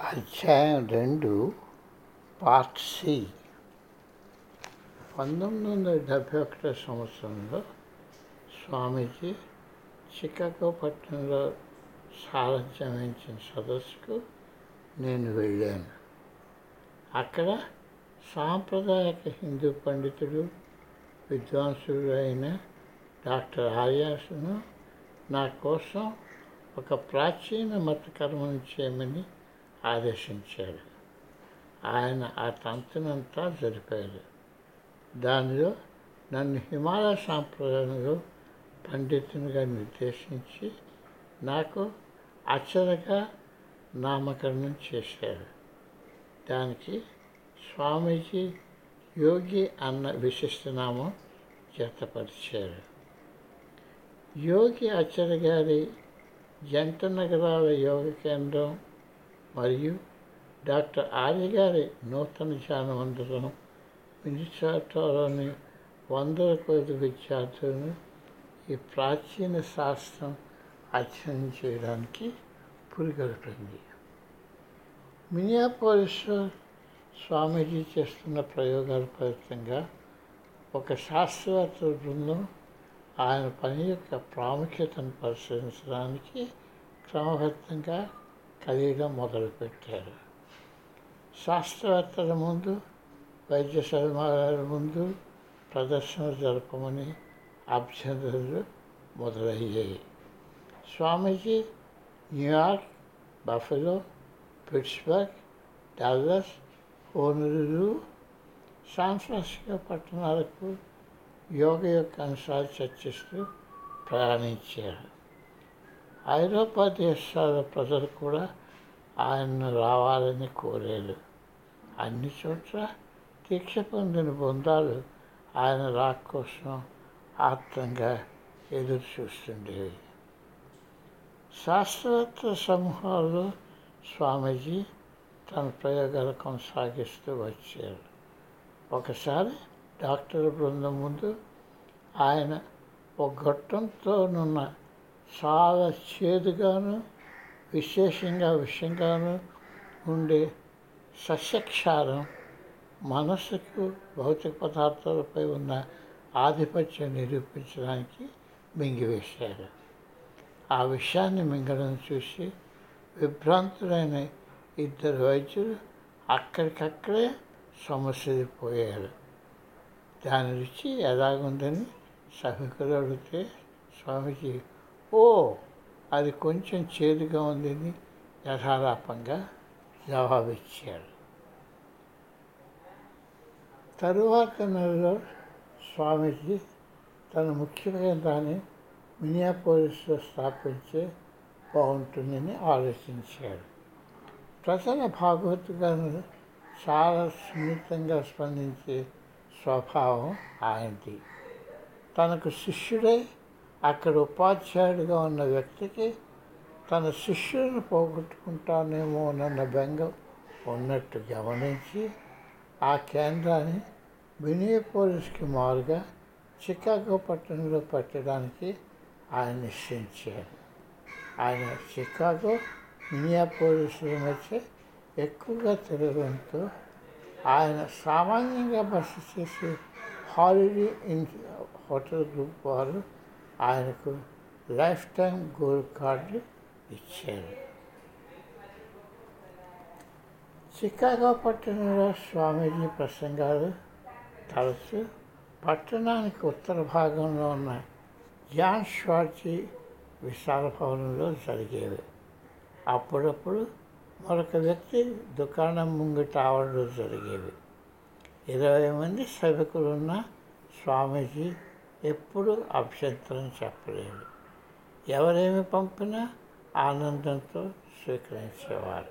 అధ్యాయం రెండు part C. పంతొమ్మిది వందల డెబ్భై ఒకటో సంవత్సరంలో స్వామీజీ చికాగో పట్టణంలో సారథ్యం వహించిన సదస్సుకు నేను వెళ్ళాను. అక్కడ సాంప్రదాయక హిందూ పండితుడు విద్వాంసుడు అయిన డాక్టర్ ఆర్యాసును నా కోసం ఒక ప్రాచీన మత కర్మను చేయమని ఆదేశించాడు. ఆయన ఆ తంతునంతా జరిపారు దానిలో నన్ను హిమాలయ సాంప్రదాయంలో పండితునిగా నిర్దేశించి నాకు అచ్చరగా నామకరణం చేశారు దానికి స్వామీజీ యోగి అన్న విశిష్టనామం జతపరిచారు యోగి అచ్చర గారి జంట నగరాల యోగ కేంద్రం మరియు డాక్టర్ ఆర్య గారి నూతన ధ్యాన మందిరం వందల కొద్ది విద్యార్థులను ఈ ప్రాచీన శాస్త్రం అధ్యయనం చేయడానికి పురిగొల్పింది. మినియాపోలిస్లో స్వామీజీ చేస్తున్న ప్రయోగాల ఫలితంగా ఒక శాస్త్రవేత్త బృందం ఆయన పని యొక్క ప్రాముఖ్యతను పరిశీలించడానికి క్రమబద్ధంగా కలియడం మొదలుపెట్టారు. శాస్త్రవేత్తల ముందు వైద్య సన్మానాల ముందు ప్రదర్శన జరపమని అభ్యర్థనలు మొదలయ్యాయి. Swamiji New York Buffalo Pittsburgh Dallas హోనూరు San Francisco పట్టణాలకు యోగ యొక్క అంశాలు చర్చిస్తూ ప్రయాణించారు. ఐరోపా దేశాల ప్రజలు కూడా ఆయన్ను రావాలని కోరారు. అన్ని చోట్ల దీక్ష పొందిన బృందాలు ఆయన రాక్ కోసం ఆత్రంగా ఎదురు చూస్తుండేవి. శాస్త్రవేత్త సమూహాల్లో స్వామీజీ తన ప్రయోగాలు కొనసాగిస్తూ వచ్చారు. ఒకసారి డాక్టర్ బృందం ముందు ఆయన ఒక గొట్టంతోనున్న చాలా చేదుగాను విశేషంగా విషయంగాను ఉండే సస్యక్షారం మనస్సుకు భౌతిక పదార్థాలపై ఉన్న ఆధిపత్యం నిరూపించడానికి మింగివేశారు. ఆ విషయాన్ని మింగడం చూసి విభ్రాంతులైన ఇద్దరు వైద్యులు అక్కడికక్కడే సమస్యపోయారు దాని రుచి ఎలాగుందని సభికులు అడిగితే స్వామిజీ ఓ అది కొంచెం చేదుగా ఉందని యథాలాపంగా జవాబిచ్చారు తరువాత నెలలో స్వామీజీ తన ముఖ్యమైన దాన్ని మినియాపోలిస్లో స్థాపించే బాగుంటుందని ఆలోచించాడు. ప్రజల భాగవతులను చాలా సున్నితంగా స్పందించే స్వభావం ఆయనది. తనకు శిష్యుడే అక్కడ ఉపాధ్యాయుడిగా ఉన్న వ్యక్తికి తన శిష్యులను పోగొట్టుకుంటానేమోనన్న బెంగం ఉన్నట్టు గమనించి ఆ కేంద్రాన్ని మినియపోలిస్కి మారుగా చికాగో పట్టణంలో పెట్టడానికి ఆయన నిశ్చయించారు ఆయన చికాగో మినియాపోలిస్ల మధ్య ఎక్కువగా తిరగడంతో ఆయన సామాన్యంగా బస చేసే హాలిడే ఇన్ హోటల్ గ్రూప్ వారు ఆయనకు లైఫ్ టైం గోల్డ్ కార్డులు ఇచ్చారు. చికాగో పట్టణంలో స్వామీజీ ప్రసంగాలు తరచు పట్టణానికి ఉత్తర భాగంలో ఉన్న జాన్ షార్జీ విశాల భవనంలో జరిగేవి. అప్పుడప్పుడు మరొక వ్యక్తి దుకాణం ముంగిట ఆవరణలో జరిగేవి. ఇరవై మంది సభికులున్న స్వామీజీ ఎప్పుడూ అభ్యంతరం చెప్పలేదు. ఎవరేమి పంపినా ఆనందంతో స్వీకరించేవారు.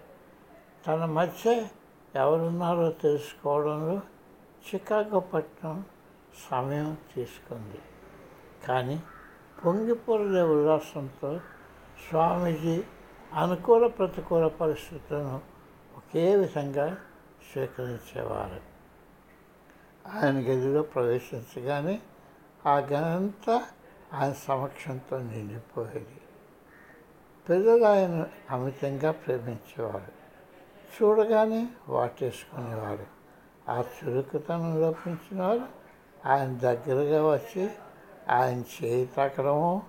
తన మధ్య ఎవరున్నారో తెలుసుకోవడంలో చికాగో పట్టణం సమయం తీసుకుంది. కానీ పొంగిపొరలే ఉల్లాసంతో స్వామీజీ అనుకూల ప్రతికూల పరిస్థితులను ఒకే విధంగా స్వీకరించేవారు. ఆయన గదిలో ప్రవేశించగానే ఆ గనంతా ఆయన సమక్షంతో నిండిపోయేది. పిల్లలు ఆయన అమితంగా ప్రేమించేవారు చూడగానే వాటేసుకునేవారు ఆ చురుకుతనం లోపించిన వారు ఆయన దగ్గరగా వచ్చి ఆయన చేయి తాకడము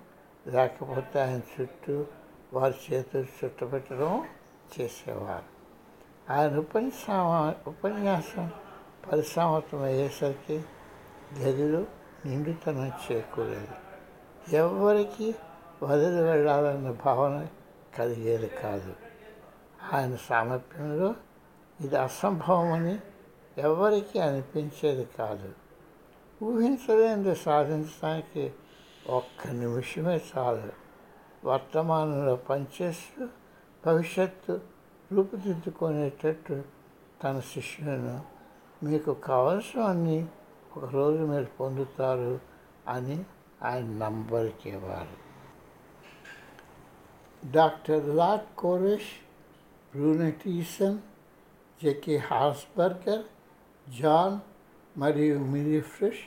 లేకపోతే ఆయన చుట్టూ వారి చేతులు చుట్టపెట్టడం చేసేవారు ఆయన ఉపన్యాస ఉపన్యాసం పరిసమాప్తం అయ్యేసరికి గదిలో నిండుతనం చేకూరేది ఎవరికి వదిలి వెళ్ళాలన్న భావన కలిగేది కాదు. ఆయన సామర్థ్యంలో ఇది అసంభవమని ఎవరికి అనిపించేది కాదు. ఊహించలేనిది సాధించడానికి ఒక్క నిమిషమే చాలు. వర్తమానంలో పనిచేస్తూ భవిష్యత్తు రూపుదిద్దుకునేటట్టు తన శిష్యులను మీకు కావలసినవన్నీ ఒకరోజు మీరు పొందుతారు అని ఆయన నంబరికేవారు డాక్టర్ లాట్ కోరెష్ బ్రూనెటీసన్ జెకే హార్స్బర్గర్ జాన్ మరియు మిరీ ఫ్రిష్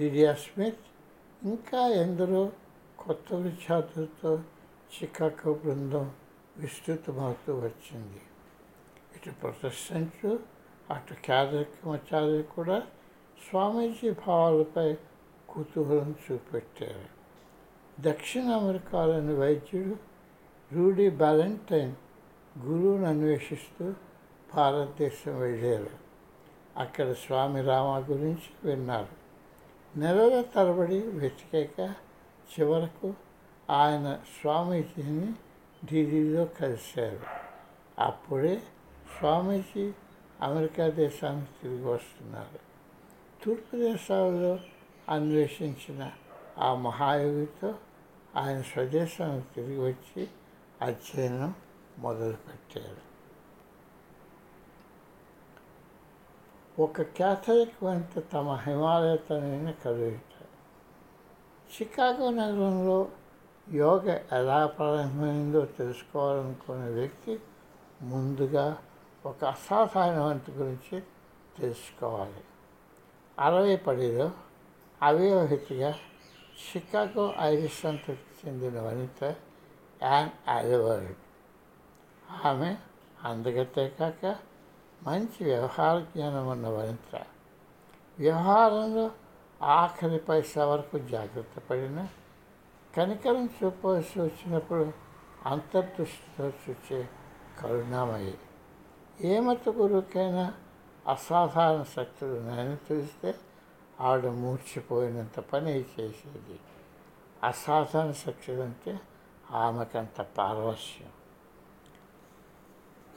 లిడియా స్మిత్ ఇంకా ఎందరో కొత్త విద్యార్థులతో చికాగో బృందం విస్తృతమవుతూ వచ్చింది. ఇటు ప్రొటెస్టెంట్లు అటు క్యాథలిక్మాచార్యులు కూడా స్వామీజీ భావాలపై కుతూహలం చూపెట్టారు. దక్షిణ అమెరికాలోని వైద్యుడు రూడీ బ్యాలెంటైన్ గురువును అన్వేషిస్తూ భారతదేశం వెళ్ళారు. అక్కడ స్వామి రామ గురించి విన్నారు. నెలల తరబడి వెతికాక చివరకు ఆయన స్వామీజీని ఢిల్లీలో కలిశారు. అప్పుడే స్వామీజీ అమెరికా దేశానికి తిరిగి వస్తున్నారు. తూర్పు దేశాలలో అన్వేషించిన ఆ మహాయోగితో ఆయన స్వదేశానికి తిరిగి వచ్చి అధ్యయనం మొదలుపెట్టారు. ఒక క్యాథలిక్ వంట తమ హిమాలయతనైన కలుగుట చికాగో నగరంలో యోగ ఎలా ప్రారంభమైందో తెలుసుకోవాలనుకునే వ్యక్తి ముందుగా ఒక అసాధారణ వంట గురించి తెలుసుకోవాలి. అరవై పడిలో అవివాహితగా షికాగో ఐరిష్ సంతృప్తి చెందిన వనిత యాన్ అలివర్డ్ ఆమె అందగతే కాక మంచి వ్యవహార జ్ఞానం ఉన్న వనిత. వ్యవహారంలో ఆఖరి పైసా వరకు జాగ్రత్త పడిన కనికరం చూపవలసి వచ్చినప్పుడు అంతర్దృష్టితో చూచే కరుణామయ్యి ఏ మత గురువుకైనా అసాధారణ శక్తులు ఉన్నాయని తెలిస్తే ఆవిడ మూర్చిపోయినంత పని చేసేది. అసాధారణ శక్తులు అంటే ఆమెకంత పారవశ్యం.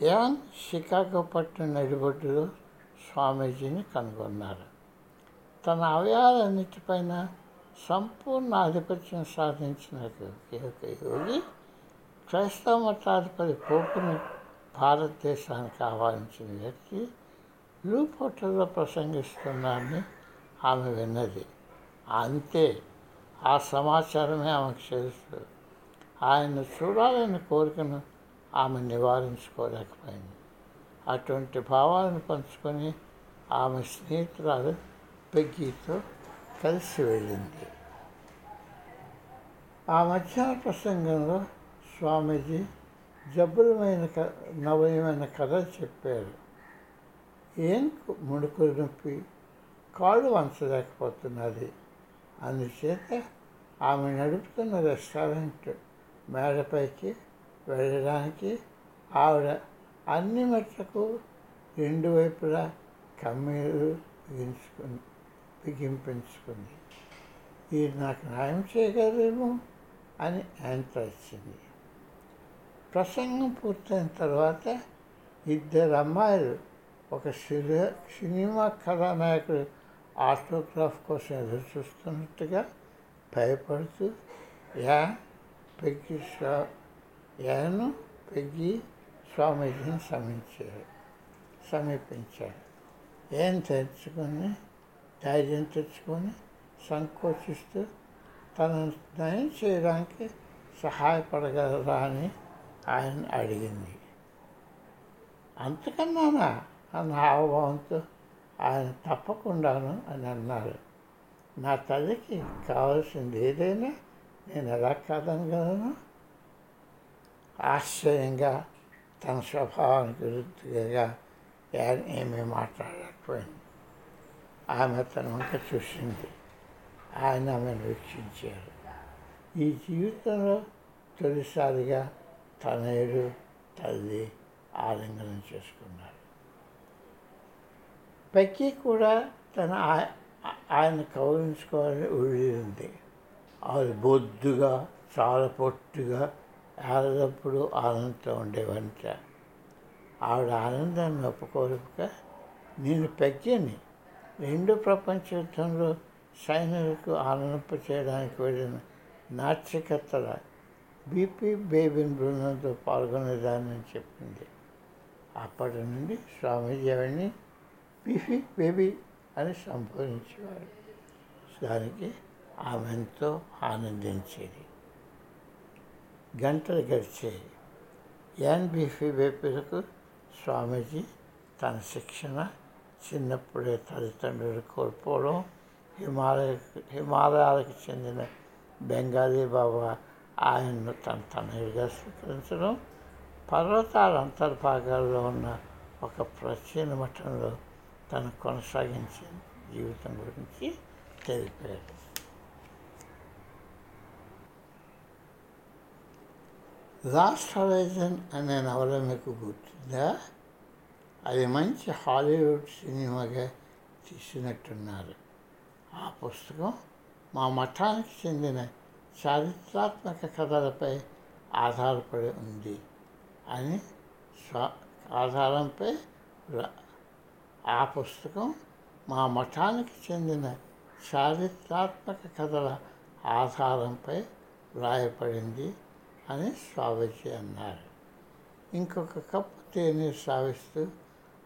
యాన్ షికాగో పట్టిన నడిబొడ్డులో స్వామీజీని కనుగొన్నారు. తన అవయాలన్నిటిపైన సంపూర్ణ ఆధిపత్యం సాధించిన ఒక యోగి క్రైస్తవ మతాధిపతి పోపును భారతదేశానికి ఆహ్వానించిన వ్యక్తి లూప్ హోటల్లో ప్రసంగిస్తున్నారని ఆమె విన్నది. అంతే ఆ సమాచారమే ఆమెకు తెలుసు. ఆయన చూడాలని కోరికను ఆమె నివారించుకోలేకపోయింది. అటువంటి భావాలను పంచుకొని ఆమె స్నేహితురాలు పెగ్గితో కలిసి వెళ్ళింది. ఆ మధ్యాహ్న ప్రసంగంలో స్వామీజీ జబ్బులమైన క నవయమైన కథ చెప్పారు. ఏం ముడుకులు నొప్పి? కాళ్ళు వంచలేకపోతున్నది. అందుచేత ఆమె నడుపుతున్న రెస్టారెంట్ మేడపైకి వెళ్ళడానికి ఆవిడ అన్ని మెట్లకు రెండు వైపులా కమ్మీలు బిగించుకుని బిగింపించుకుంది. ఇది నాకు న్యాయం చేయగలరేమో? అని యాంత వచ్చింది ప్రసంగం పూర్తయిన తర్వాత ఇద్దరు అమ్మాయిలు ఒక సినిమా సినిమా కథానాయకుడు ఆటోగ్రాఫ్ కోసం ఎదురు చూస్తున్నట్టుగా భయపడుతూ యా పెగ్గి స్వా యాను పెగ్గి స్వామీజీని సమీపించారు సమీపించారు. ఏం తెచ్చుకొని ధైర్యం తెచ్చుకొని సంకోచిస్తూ తనను నయం చేయడానికి సహాయపడగలరా అని ఆయన అడిగింది. అంతకన్నానా? అన్న హావభావంతో ఆయన తప్పకుండాను అని అన్నారు. నా తల్లికి కావాల్సింది ఏదైనా నేను ఎలా కాదనగలను? ఆశ్చర్యంగా తన స్వభావానికి వృద్ధిగా ఏమీ మాట్లాడలేకపోయింది. ఆమె తన వంక చూసింది. ఆయన ఆమెను వీక్షించారు. ఈ జీవితంలో తొలిసారిగా తనయుడు తల్లి ఆలింగనం చేసుకున్నారు. పెక్కి కూడా తన ఆయన కౌలించుకోవాలని ఉంది. ఆవిడ బొద్దుగా చాలా పొట్టుగా ఎల్లప్పుడూ ఆనందంతో ఉండేవంట. ఆవిడ ఆనందాన్ని ఒప్పుకోలేక నేను పెగ్గని రెండో ప్రపంచ యుద్ధంలో సైనికులకు ఆనందింప చేయడానికి వెళ్ళిన నాట్యకర్తల బీపీ బేబీన్ బృందంతో పాల్గొనేదాన్ని చెప్పింది. అప్పటి నుండి స్వామీజీ బీఫీ బేబీ అని సంబోధించేవారు. దానికి ఆమె ఎంతో ఆనందించేది. గంటలు గడిచేది. యాన్ బీఫీ బేబీలకు స్వామీజీ తన శిక్షణ చిన్నప్పుడే తల్లిదండ్రులు కోల్పోవడం హిమాలయ హిమాలయాలకు చెందిన బెంగాలీ బాబా ఆయన్ను తన తనయుడిగా స్వీకరించడం పర్వతాల అంతర్భాగాల్లో ఉన్న ఒక ప్రాచీన మఠంలో తను కొనసాగించిన జీవితం గురించి తెలిపారు. లాస్ట్ హొరైజన్ అనే నవల మీకు గుర్తుందా? అది మంచి హాలీవుడ్ సినిమాగా తీసినట్టున్నారు. ఆ పుస్తకం మా మఠానికి చెందిన చారిత్రాత్మక కథలపై ఆధారపడి ఉంది అని స్వా ఆధారంపై ఆ పుస్తకం మా మఠానికి చెందిన చారిత్రాత్మక కథల ఆధారంపై వ్రాయపడింది అని స్వామీజీ అన్నారు. ఇంకొక కప్పు తేనె సావిస్తూ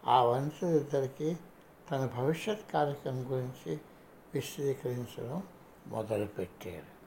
ఆ వంశులిద్దరికీ తన భవిష్యత్ కార్యక్రమం గురించి విశదీకరించడం మొదలుపెట్టారు.